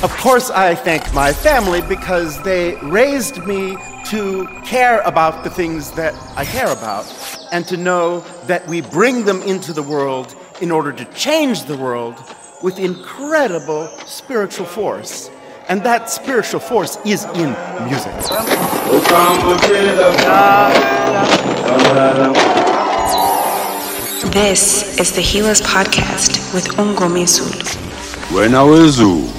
Of course, I thank my family because they raised me to care about the things that I care about and to know that we bring them into the world in order to change the world with incredible spiritual force. And that spiritual force is in music. This is the Healers Podcast with Umngomezulu. Buena wezulu